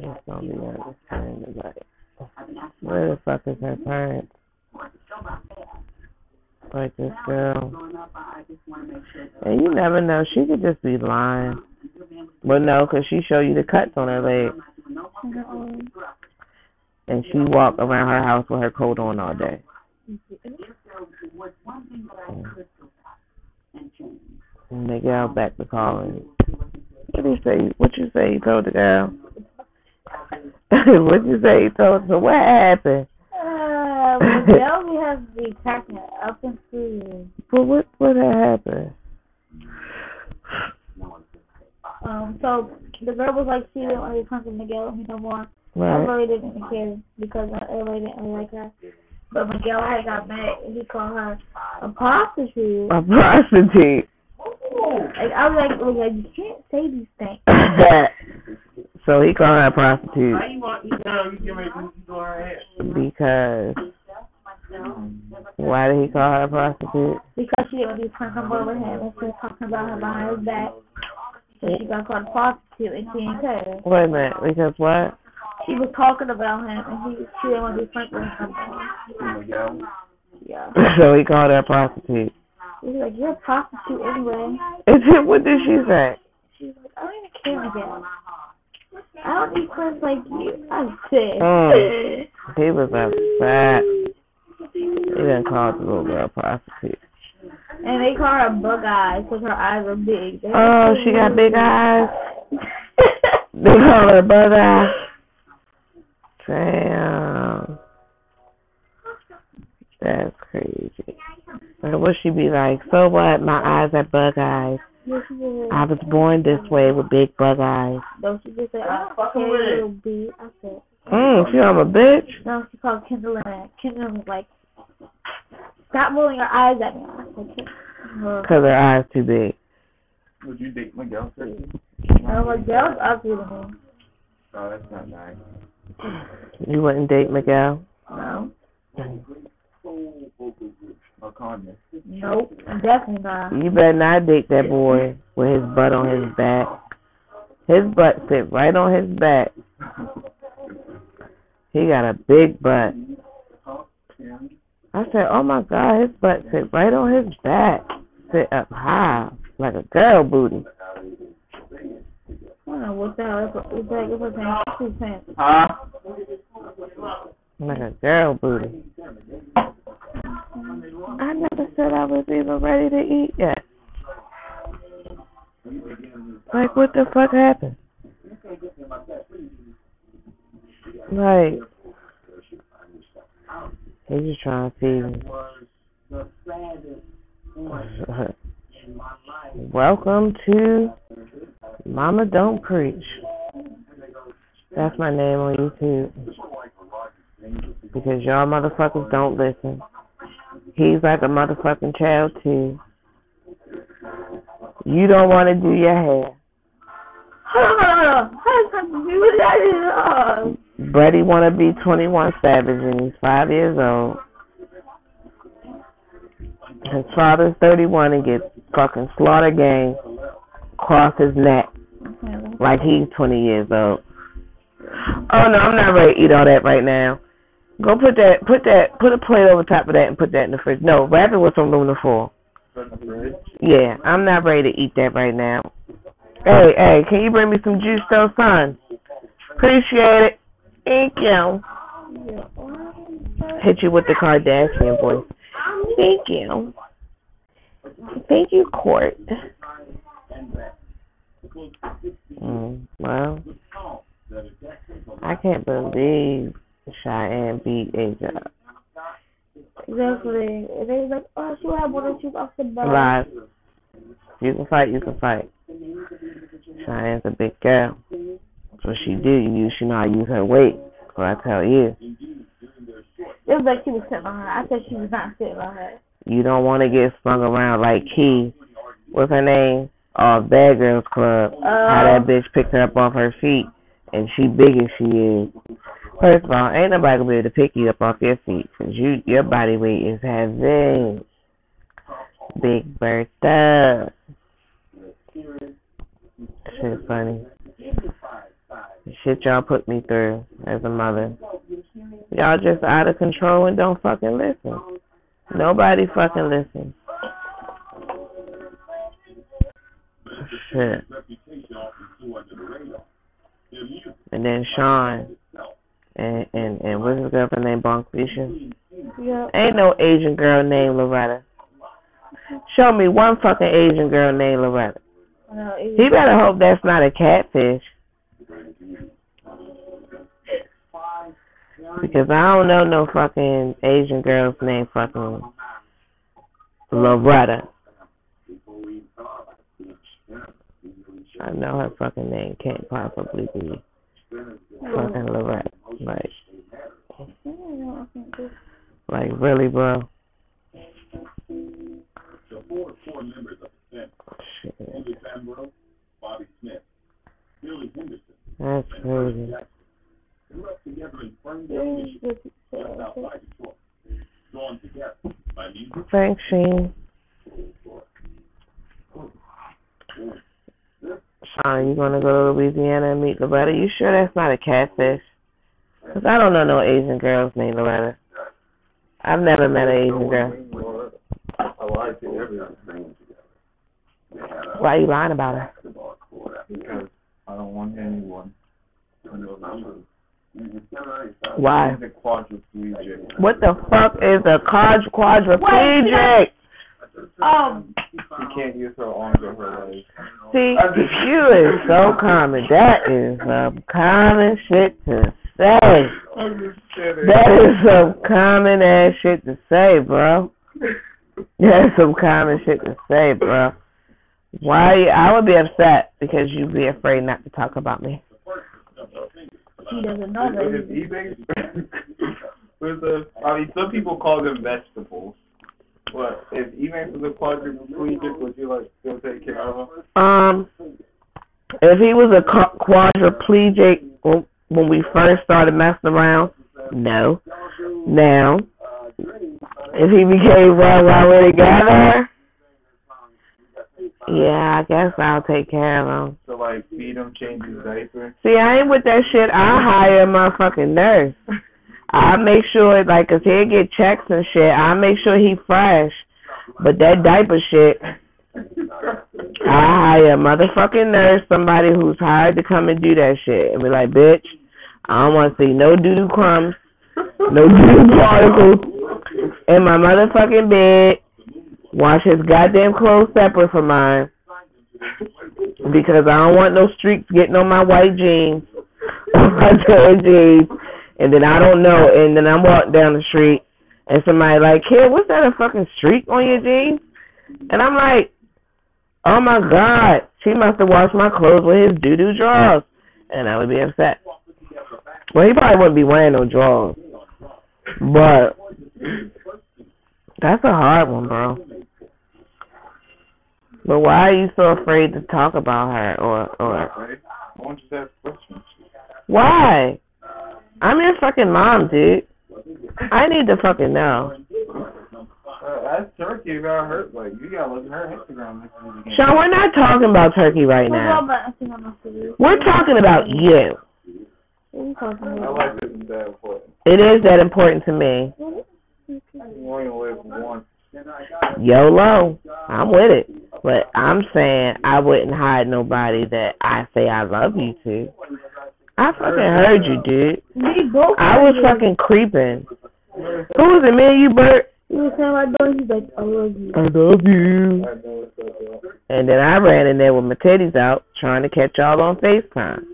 just don't be understanding. The fuck is her parents? Like this girl. And you never know. She could just be lying. But no, because she showed you the cuts on her leg. And she walked around her house with her coat on all day. And Miguel back to calling. What did he say? What you say? He told the girl. what you say? He told her. What happened? Uh, Miguel we have to be packing up and through. But what what happened? Um, so the girl was like, she didn't want to be friends with Miguel with me no more. I Right. really didn't care because I really didn't really like her. But Miguel had got mad and he called her a prostitute. A prostitute. Like, I was like, I was like, you can't say these things. so he called her a prostitute Why you want you know you get ready to go ahead? because why did he call her a prostitute? Because she didn't want to be friends no more with him and she was talking about him behind his back. So she got called a prostitute and she didn't care. Wait a minute, because what? She was talking about him and he she didn't want to be friends with him. Yeah. so he called her a prostitute. He was like, You're a prostitute anyway. And then what did she say? She was like, I don't even care Miguel. I don't need friends like you. I said. Mm. He was upset. He didn't call the little girl prostitute. And they call her bug eyes because her eyes are big. They Oh, she got big eyes. They call her bug eye. Damn. That's crazy. And what she be like? So what? My eyes are bug eyes. Yes, she did. I was born this way with big bug eyes. Don't you just say, I don't Fucking care, with it. little B. I said, Mm, she I'm a bitch. no, she called Kendall and Kendall was like, stop rolling your eyes at me. I said, "Kendall." Cause her eyes too big. Would you date Miguel? Sexy? I was like, that was ugly to me. Oh, that's not nice. You wouldn't date Miguel? No. Or Kanye. Nope. Definitely not. You better not date that boy with his butt on his back. His butt sit right on his back. He got a big butt. I said, oh my God, his butt sit right on his back. Sit up high, like a girl booty. I don't know what the hell is what heck is her name? She's saying, Huh? Like a girl booty. I never said I was even ready to eat yet. Like, what the fuck happened? Like, he's just trying to feed me. Welcome to Mama Don't Preach. That's my name on YouTube. Because y'all motherfuckers don't listen. He's like a motherfucking child too. You don't want to do your hair. hold how does that have to do with that? Buddy want to be 21 Savage and he's five years old. His father's 31 and gets fucking slaughter gang across his neck like he's 20 years old. Oh no, I'm not ready to eat all that right now. Go put that, put that, put a plate over top of that and put that in the fridge. No, wrap it with some aluminum foil. Yeah, I'm not ready to eat that right now. Hey, hey, can you bring me some juice though, son? Appreciate it. Thank you. Hit you with the Kardashian voice. Thank you. Thank you, Court. Mm, well, I can't believe Cheyenne beat AJ. Exactly. And they was like, oh, she'll have one or two off the bat. Live. You can fight, you can fight. Cheyenne's a big girl. That's what she do. You she know how to use her weight. So I tell you, It was like she was sitting on her. I said she was not sitting on her. you don't want to get slung around like Key. What's her name? Oh, Bad Girls Club. how oh. that bitch picked her up off her feet, and she big as she is. First of all, ain't nobody gonna be able to pick you up off your feet, cause you your body weight is heavy. Big Bertha. Shit funny. shit y'all put me through as a mother. Y'all just out of control and don't fucking listen. Nobody fucking listen. Shit. And then Sean and and and what's his girlfriend named Bonquisha? Yeah. Ain't no Asian girl named Loretta. Show me one fucking Asian girl named Loretta. No, He better hope that's not a catfish. Because I don't know no fucking Asian girls named fucking Loretta. I know her fucking name can't possibly be fucking Loretta. Like, like really, bro. Shit. That's crazy. Thanks, Sheen. Sean, you gonna go to Louisiana and meet Loretta? You sure that's not a catfish? Cause I don't know no Asian girls named Loretta. I've never met an Asian girl. I lied to everything. Why are you lying about her? Because I don't want anyone to know. Why? What the fuck is a quad- quadriplegic? Um, She can't use her arms or her legs. See, you is so common. That is some common shit to say. I'm just kidding. That is some common ass shit to say, bro. That's some common shit to say, bro. Why? I would be upset because you'd be afraid not to talk about me. he doesn't know With that. his eBay, with the, I mean, some people call them vegetables. What if eBay was a quadriplegic? Would you like still take care of him? Um, if he was a quadriplegic when- when we first started messing around, no. Now, if he became well while we're together, yeah, I guess I'll take care of him. So like feed him, change his diaper. See, I ain't with that shit. I hire a motherfucking nurse. I make sure, like, 'cause he'll get checks and shit. I make sure he fresh. But that diaper shit, I hire a motherfucking nurse, somebody who's hired to come and do that shit. And be like, bitch, I don't want to see no doo doo crumbs, no doo doo particles in my motherfucking bed. Wash his goddamn clothes separate from mine. Because I don't want no streaks getting on my white jeans, my tan jeans, and then I don't know, and then I'm walking down the street, and somebody like, kid, what's that a fucking streak on your jeans? And I'm like, oh my god, she must have washed my clothes with his doo doo drawers, and I would be upset. Well, he probably wouldn't be wearing no drawers, but that's a hard one, bro. But why are you so afraid to talk about her, or or I want you to ask questions. why? I'm your fucking mom, dude. I need to fucking know. Uh, ask Turkey about her. Like you gotta look at her Instagram messages again. Sean, we're not talking about turkey right now. about I think I'm not serious. We're talking about you. What are you talking I mm-hmm. like this and that important. It is that important to me. You only live once. YOLO. I'm with it. But I'm saying I wouldn't hide nobody that I say I love you to. I fucking heard you, dude. We both. I was fucking creeping. Who was it, me and you, Bert? He was saying my door. He's like, I love you. I love you. I know it's so good. And then I ran in there with my titties out trying to catch y'all on FaceTime.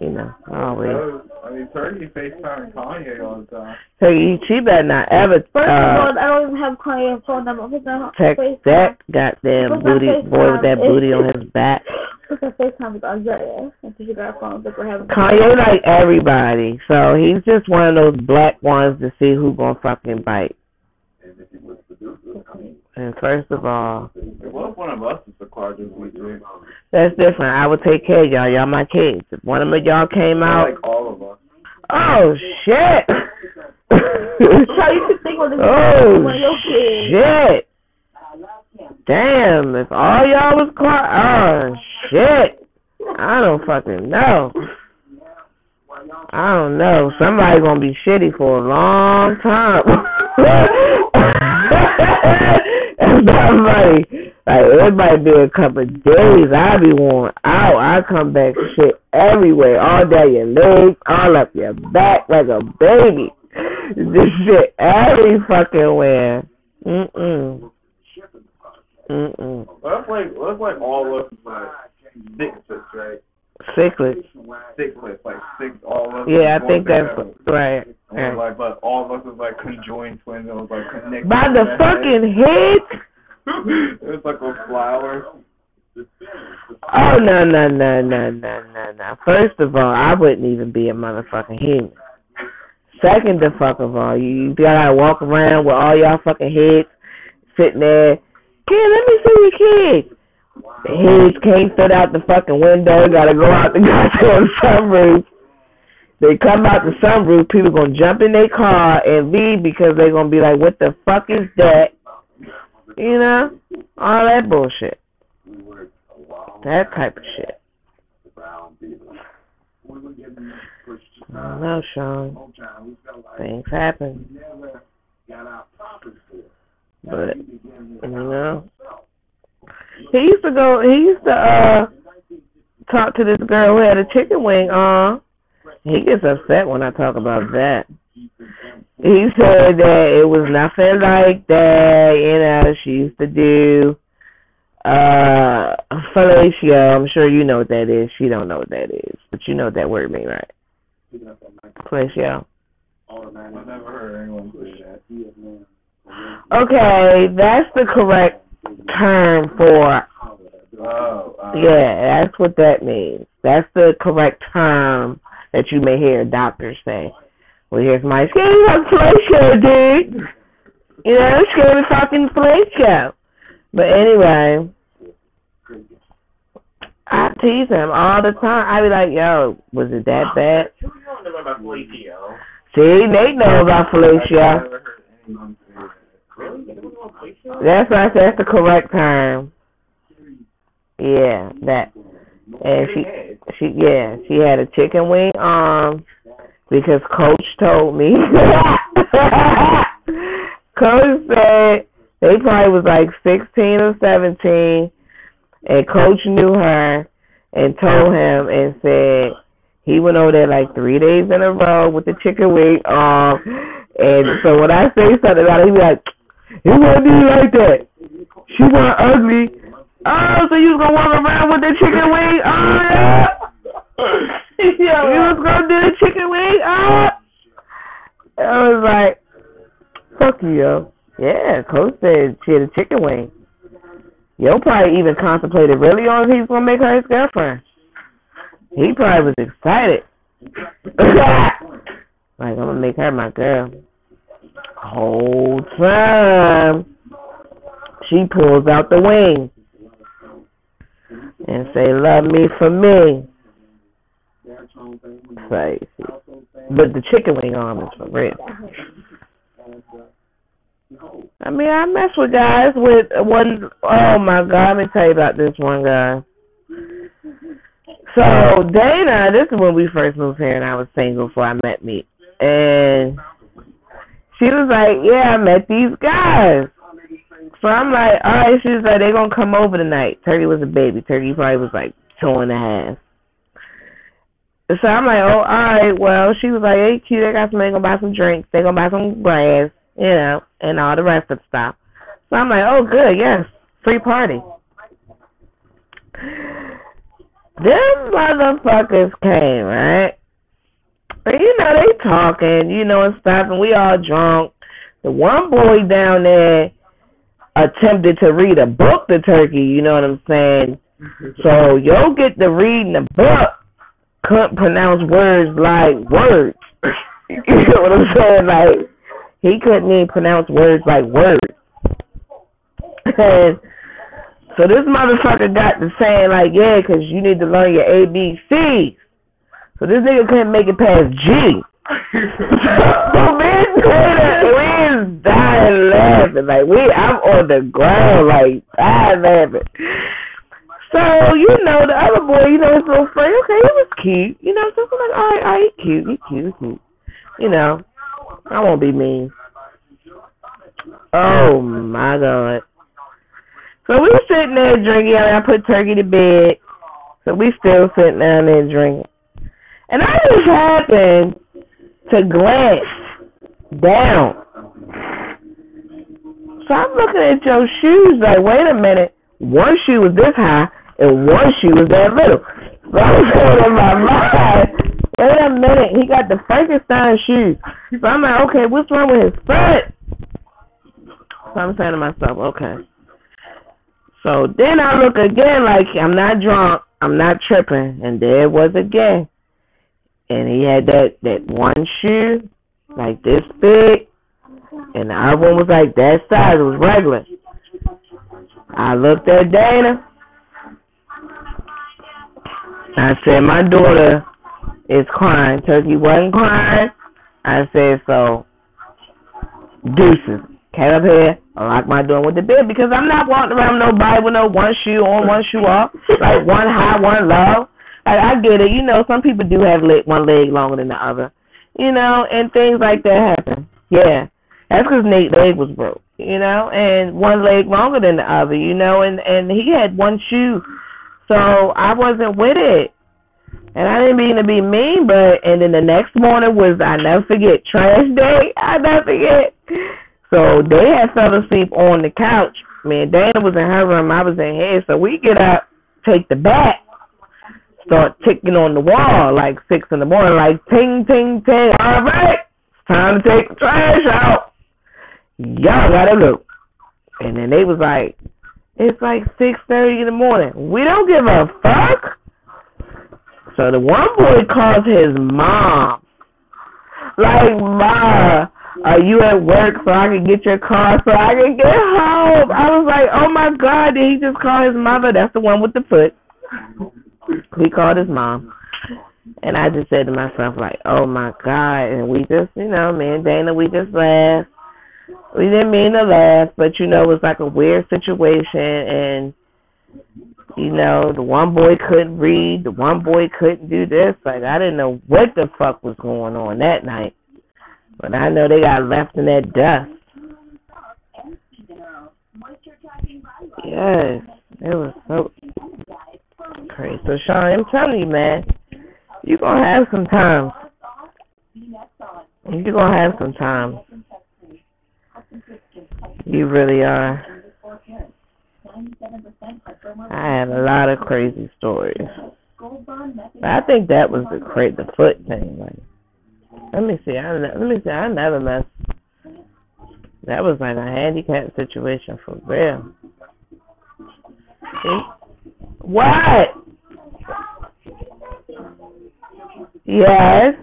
You know, always. I mean, Turkey FaceTime Kanye all the time. Hey, she better not ever First of uh, all, I don't even have Kanye's phone number. What's that? text FaceTime? that goddamn What's that booty boy with that FaceTime? booty on his back. What's that FaceTime with Isaiah? And she got a phone. Like we're having. Kanye like everybody, so he's just one of those black ones to see who gonna fucking bite. And first of all, If what if one of us is a quadriplegic? that's different. I would take care of y'all. Y'all my kids. If one of y'all came out, Like all of us. oh shit. So you should think of this oh one of your kids. shit. Damn, if all y'all was quiet, oh shit. I don't fucking know. I don't know. Somebody gonna be shitty for a long time. Somebody, like everybody be a couple of days. I be worn out. I come back shit everywhere, all down your legs, all up your back like a baby. This shit every fucking where. Mm mm. Mm mm. That's like that's like all of like sixlets, right? Sicklets. Sixlets, like six all of us. Yeah, I think that's right. And right. like, but all of us was like conjoined twins and was like connected. By the fucking head. it was like a flower. Oh no no no no no no no. First of all, I wouldn't even be a motherfucking human. Second of fuck of all, you, you gotta walk around with all y'all fucking heads sitting there. Kid, let me see your kids. The heads can't fit out the fucking window. Gotta go out the goddamn sunroof. They come out the sunroof. People gonna jump in their car and leave because they gonna be like, "What the fuck is that?" You know, all that bullshit. That type of shit. Don't know, Sean. Things happen. But you know. He used to go he used to uh talk to this girl who had a chicken wing on. He gets upset when I talk about that. He said that it was nothing like that, you know, she used to do uh fellatio. I'm sure you know what that is. She don't know what that is. But you know what that word mean, right? Fellatio. I never heard anyone say that. Okay, that's the correct term for Oh, uh, yeah, that's what that means. That's the correct term that you may hear doctors say. Well, here's my skinny fucking fellatio, dude. You know, skinny fucking fellatio. But anyway, I tease him all the time. I be like, yo, was it that bad? You don't know about fellatio. See, they know about I fellatio. never heard anyone say that. Really? You don't know? That's right. That's the correct term. Yeah, that. And she, she, yeah, she had a chicken wing arm because Coach told me. Coach said they probably was like sixteen or seventeen, and Coach knew her and told him and said he went over there like three days in a row with the chicken wing arm. And so when I say something about it, he be like, "It wasn't even like that. She wasn't ugly." Oh, so you was gonna walk around with the chicken wing? Oh, yeah. You was gonna do the chicken wing? Oh. I was like, fuck you, yo. Yeah, Coach said she had a chicken wing. Yo probably even contemplated really on if he was gonna make her his girlfriend. He probably was excited. like, I'm gonna make her my girl. Whole time, she pulls out the wing and say, "Love me for me." Crazy. But the chicken wing arm is for real. I mean, I mess with guys with one oh my god, let me tell you about this one guy. So Dana, this is when we first moved here and I was single before I met me. And she was like, Yeah, I met these guys. So I'm like, all right, she was like, they're gonna come over tonight. Turkey was a baby. Turkey probably was like two and a half. So I'm like, oh, all right. Well, she was like, hey, cute. They got some. They gonna buy some drinks. They gonna buy some grass, you know, and all the rest of the stuff. So I'm like, oh, good, yes, free party. Them motherfuckers came, right? And you know they talking, you know, and stuff, and we all drunk. The one boy down there attempted to read a book to Turkey, you know what I'm saying? Mm-hmm. So you'll get to reading the book, couldn't pronounce words like words. you know what I'm saying? Like he couldn't even pronounce words like words. And so this motherfucker got to saying like, yeah, 'cause you need to learn your ABCs. So this nigga couldn't make it past G. so man, we is dying laughing. Like we, I'm on the ground, like dying laughing. So So, you know, the other boy, you know, his little friend, okay, he was cute. You know, so I'm like, all right, all right, he cute, he cute, he cute. You know, I won't be mean. Oh my god. So we sitting there drinking. I put turkey to bed. So we still sitting down there drinking. And I just happened to glance down. So I'm looking at your shoes like, wait a minute. One shoe was this high and one shoe was that little. So I was going in my mind, wait a minute, he got the Frankenstein shoes. So I'm like, okay, what's wrong with his foot? So I'm saying to myself, okay. So then I look again like I'm not drunk, I'm not tripping, and there it was again. And he had that that one shoe like this big, and the other one was like that size. It was regular. I looked at Dana. I said, my daughter is crying. Turkey wasn't crying. I said, so deuces. Came up here, I locked my door with the bed because I'm not walking around nobody with no one shoe on, one shoe off, like one high, one low. Like I get it, you know, some people do have leg, one leg longer than the other, you know, and things like that happen. Yeah, that's because Nate's leg was broke, you know, and one leg longer than the other, you know, and and he had one shoe, so I wasn't with it. And I didn't mean to be mean, but and then the next morning was I never forget trash day. I never forget. So they had fell asleep on the couch. Man, Dana was in her room, I was in his. So we get up, take the bat, start ticking on the wall like six in the morning, like ting ting ting. All right, it's time to take the trash out. Y'all gotta look. And then they was like, it's like six thirty in the morning. We don't give a fuck. So the one boy calls his mom. Like, Ma, are you at work so I can get your car so I can get home? I was like, oh my God, did he just call his mother? That's the one with the foot. He called his mom. And I just said to myself, like, oh my God. And we just, you know, me and Dana, we just laughed. We didn't mean to laugh, but, you know, it was like a weird situation. And, you know, the one boy couldn't read, the one boy couldn't do this. Like, I didn't know what the fuck was going on that night. But I know they got left in that dust. Yes, it was so crazy. So Sean, I'm telling you, man, you're gonna have some time. You're gonna have some time. You really are. I had a lot of crazy stories. I think that was the cra the foot thing. Like, let me see. I let me see. I never messed. That was like a handicap situation for real. See? What? Yes.